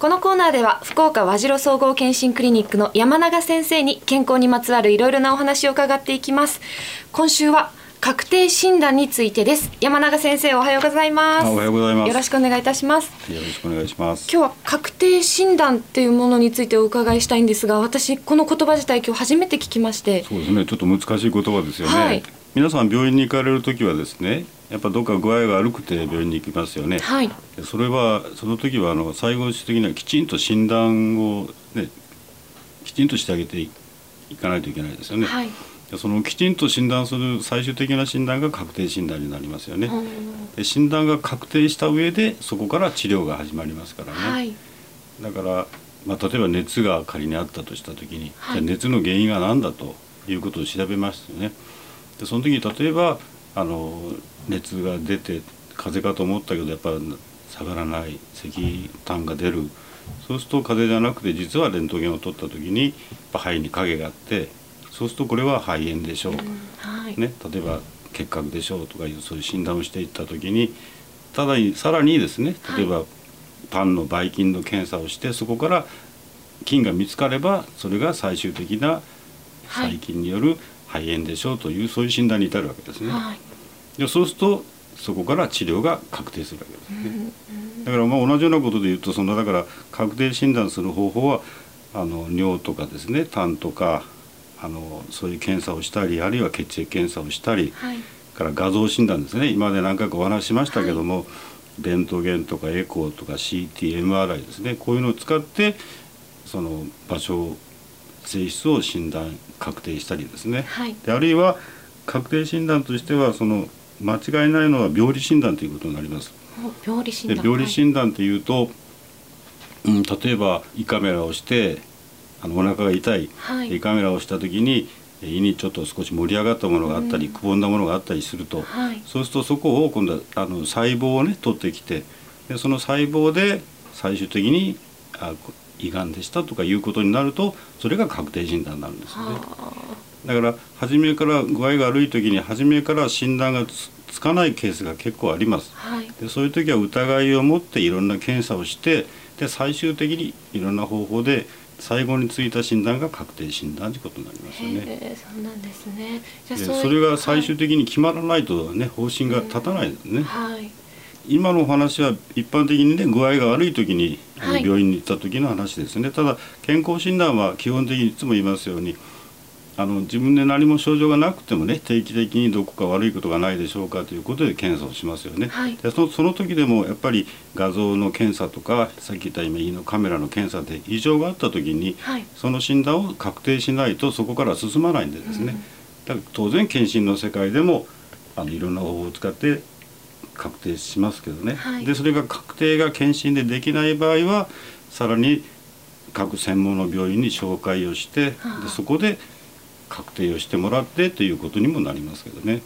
このコーナーでは福岡和白総合健診クリニックの山永先生に健康にまつわるいろいろなお話を伺っていきます。今週は確定診断についてです。山永先生おはようございます。おはようございます。よろしくお願いいたします。よろしくお願いします。今日は確定診断っていうものについてお伺いしたいんですが私この言葉自体今日初めて聞きまして。そうですね。ちょっと難しい言葉ですよね、はい皆さん病院に行かれる時はですねやっぱどっか具合が悪くて病院に行きますよね、はい。でそれはその時はあの最後的にはきちんと診断をねきちんとしてあげていかないといけないですよね、はい。でそのきちんと診断する最終的な診断が確定診断になりますよね、うん。で診断が確定した上でそこから治療が始まりますからね、はい。だから、まあ、例えば熱が仮にあったとした時に、はい。じゃあ熱の原因が何だということを調べますよね。でその時に例えばあの熱が出て風邪かと思ったけどやっぱ下がらない咳痰が出る。そうすると風邪じゃなくて実はレントゲンを取った時にやっぱ肺に影があってそうするとこれは肺炎でしょう、はい。ね、例えば結核でしょうとかいうそういう診断をしていった時にただにさらにですね例えば、パンのばい菌の検査をしてそこから菌が見つかればそれが最終的なはい。細菌による肺炎でしょうというそういう診断に至るわけですね。はい。でそうするとそこから治療が確定するわけですね。だからまあ同じようなことで言うとそのだから確定診断する方法はあの尿とかですね痰とかあのそういう検査をしたりあるいは血液検査をしたりはい。から画像診断ですね。今まで何回かお話ししましたけども、レントゲンとかエコーとか CTMRI ですね。こういうのを使ってその場所性質を診断確定したりですね、はい。であるいは確定診断としてはその間違いないのは病理診断ということになります。お病理診断。で病理診断というと、うん、例えば胃カメラをしてあのお腹が痛い、はい。で胃カメラをした時にえ胃にちょっと少し盛り上がったものがあったり、くぼんだものがあったりすると、はい。そうするとそこを今度はあの細胞をね取ってきてでその細胞で最終的にあこ胃がんでしたとかいうことになるとそれが確定診断になるんですよね。はだから初めから具合が悪い時に初めから診断がつつかないケースが結構あります。あはいでそういう時は疑いを持っていろんな検査をしてで最終的にいろんな方法で最後についた診断が確定診断ということになりますよね。そうなんですねじゃそれが最終的に決まらないとね方針が立たないですね。はい今のお話は一般的にね具合が悪い時に病院に行った時の話ですね、ただ健康診断は基本的にいつも言いますようにあの自分で何も症状がなくてもね定期的にどこか悪いことがないでしょうかということで検査をしますよね。はい。でそのその時でもやっぱり画像の検査とかさっき言った今胃のカメラの検査で異常があった時に、はい。その診断を確定しないとそこから進まないんでですね、だから当然検診の世界でもあのいろんな方法を使って確定しますけどね、はい。でそれが確定が検診でできない場合はさらに各専門の病院に紹介をして、はあ。でそこで確定をしてもらってということにもなりますけどね。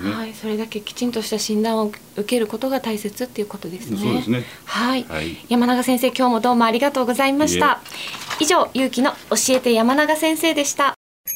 ね。はい、それだけきちんとした診断を受けることが大切っていうことですね。そうですね。はい、はい。山永先生、今日もどうもありがとうございました。以上、ゆうきの教えて山永先生でした。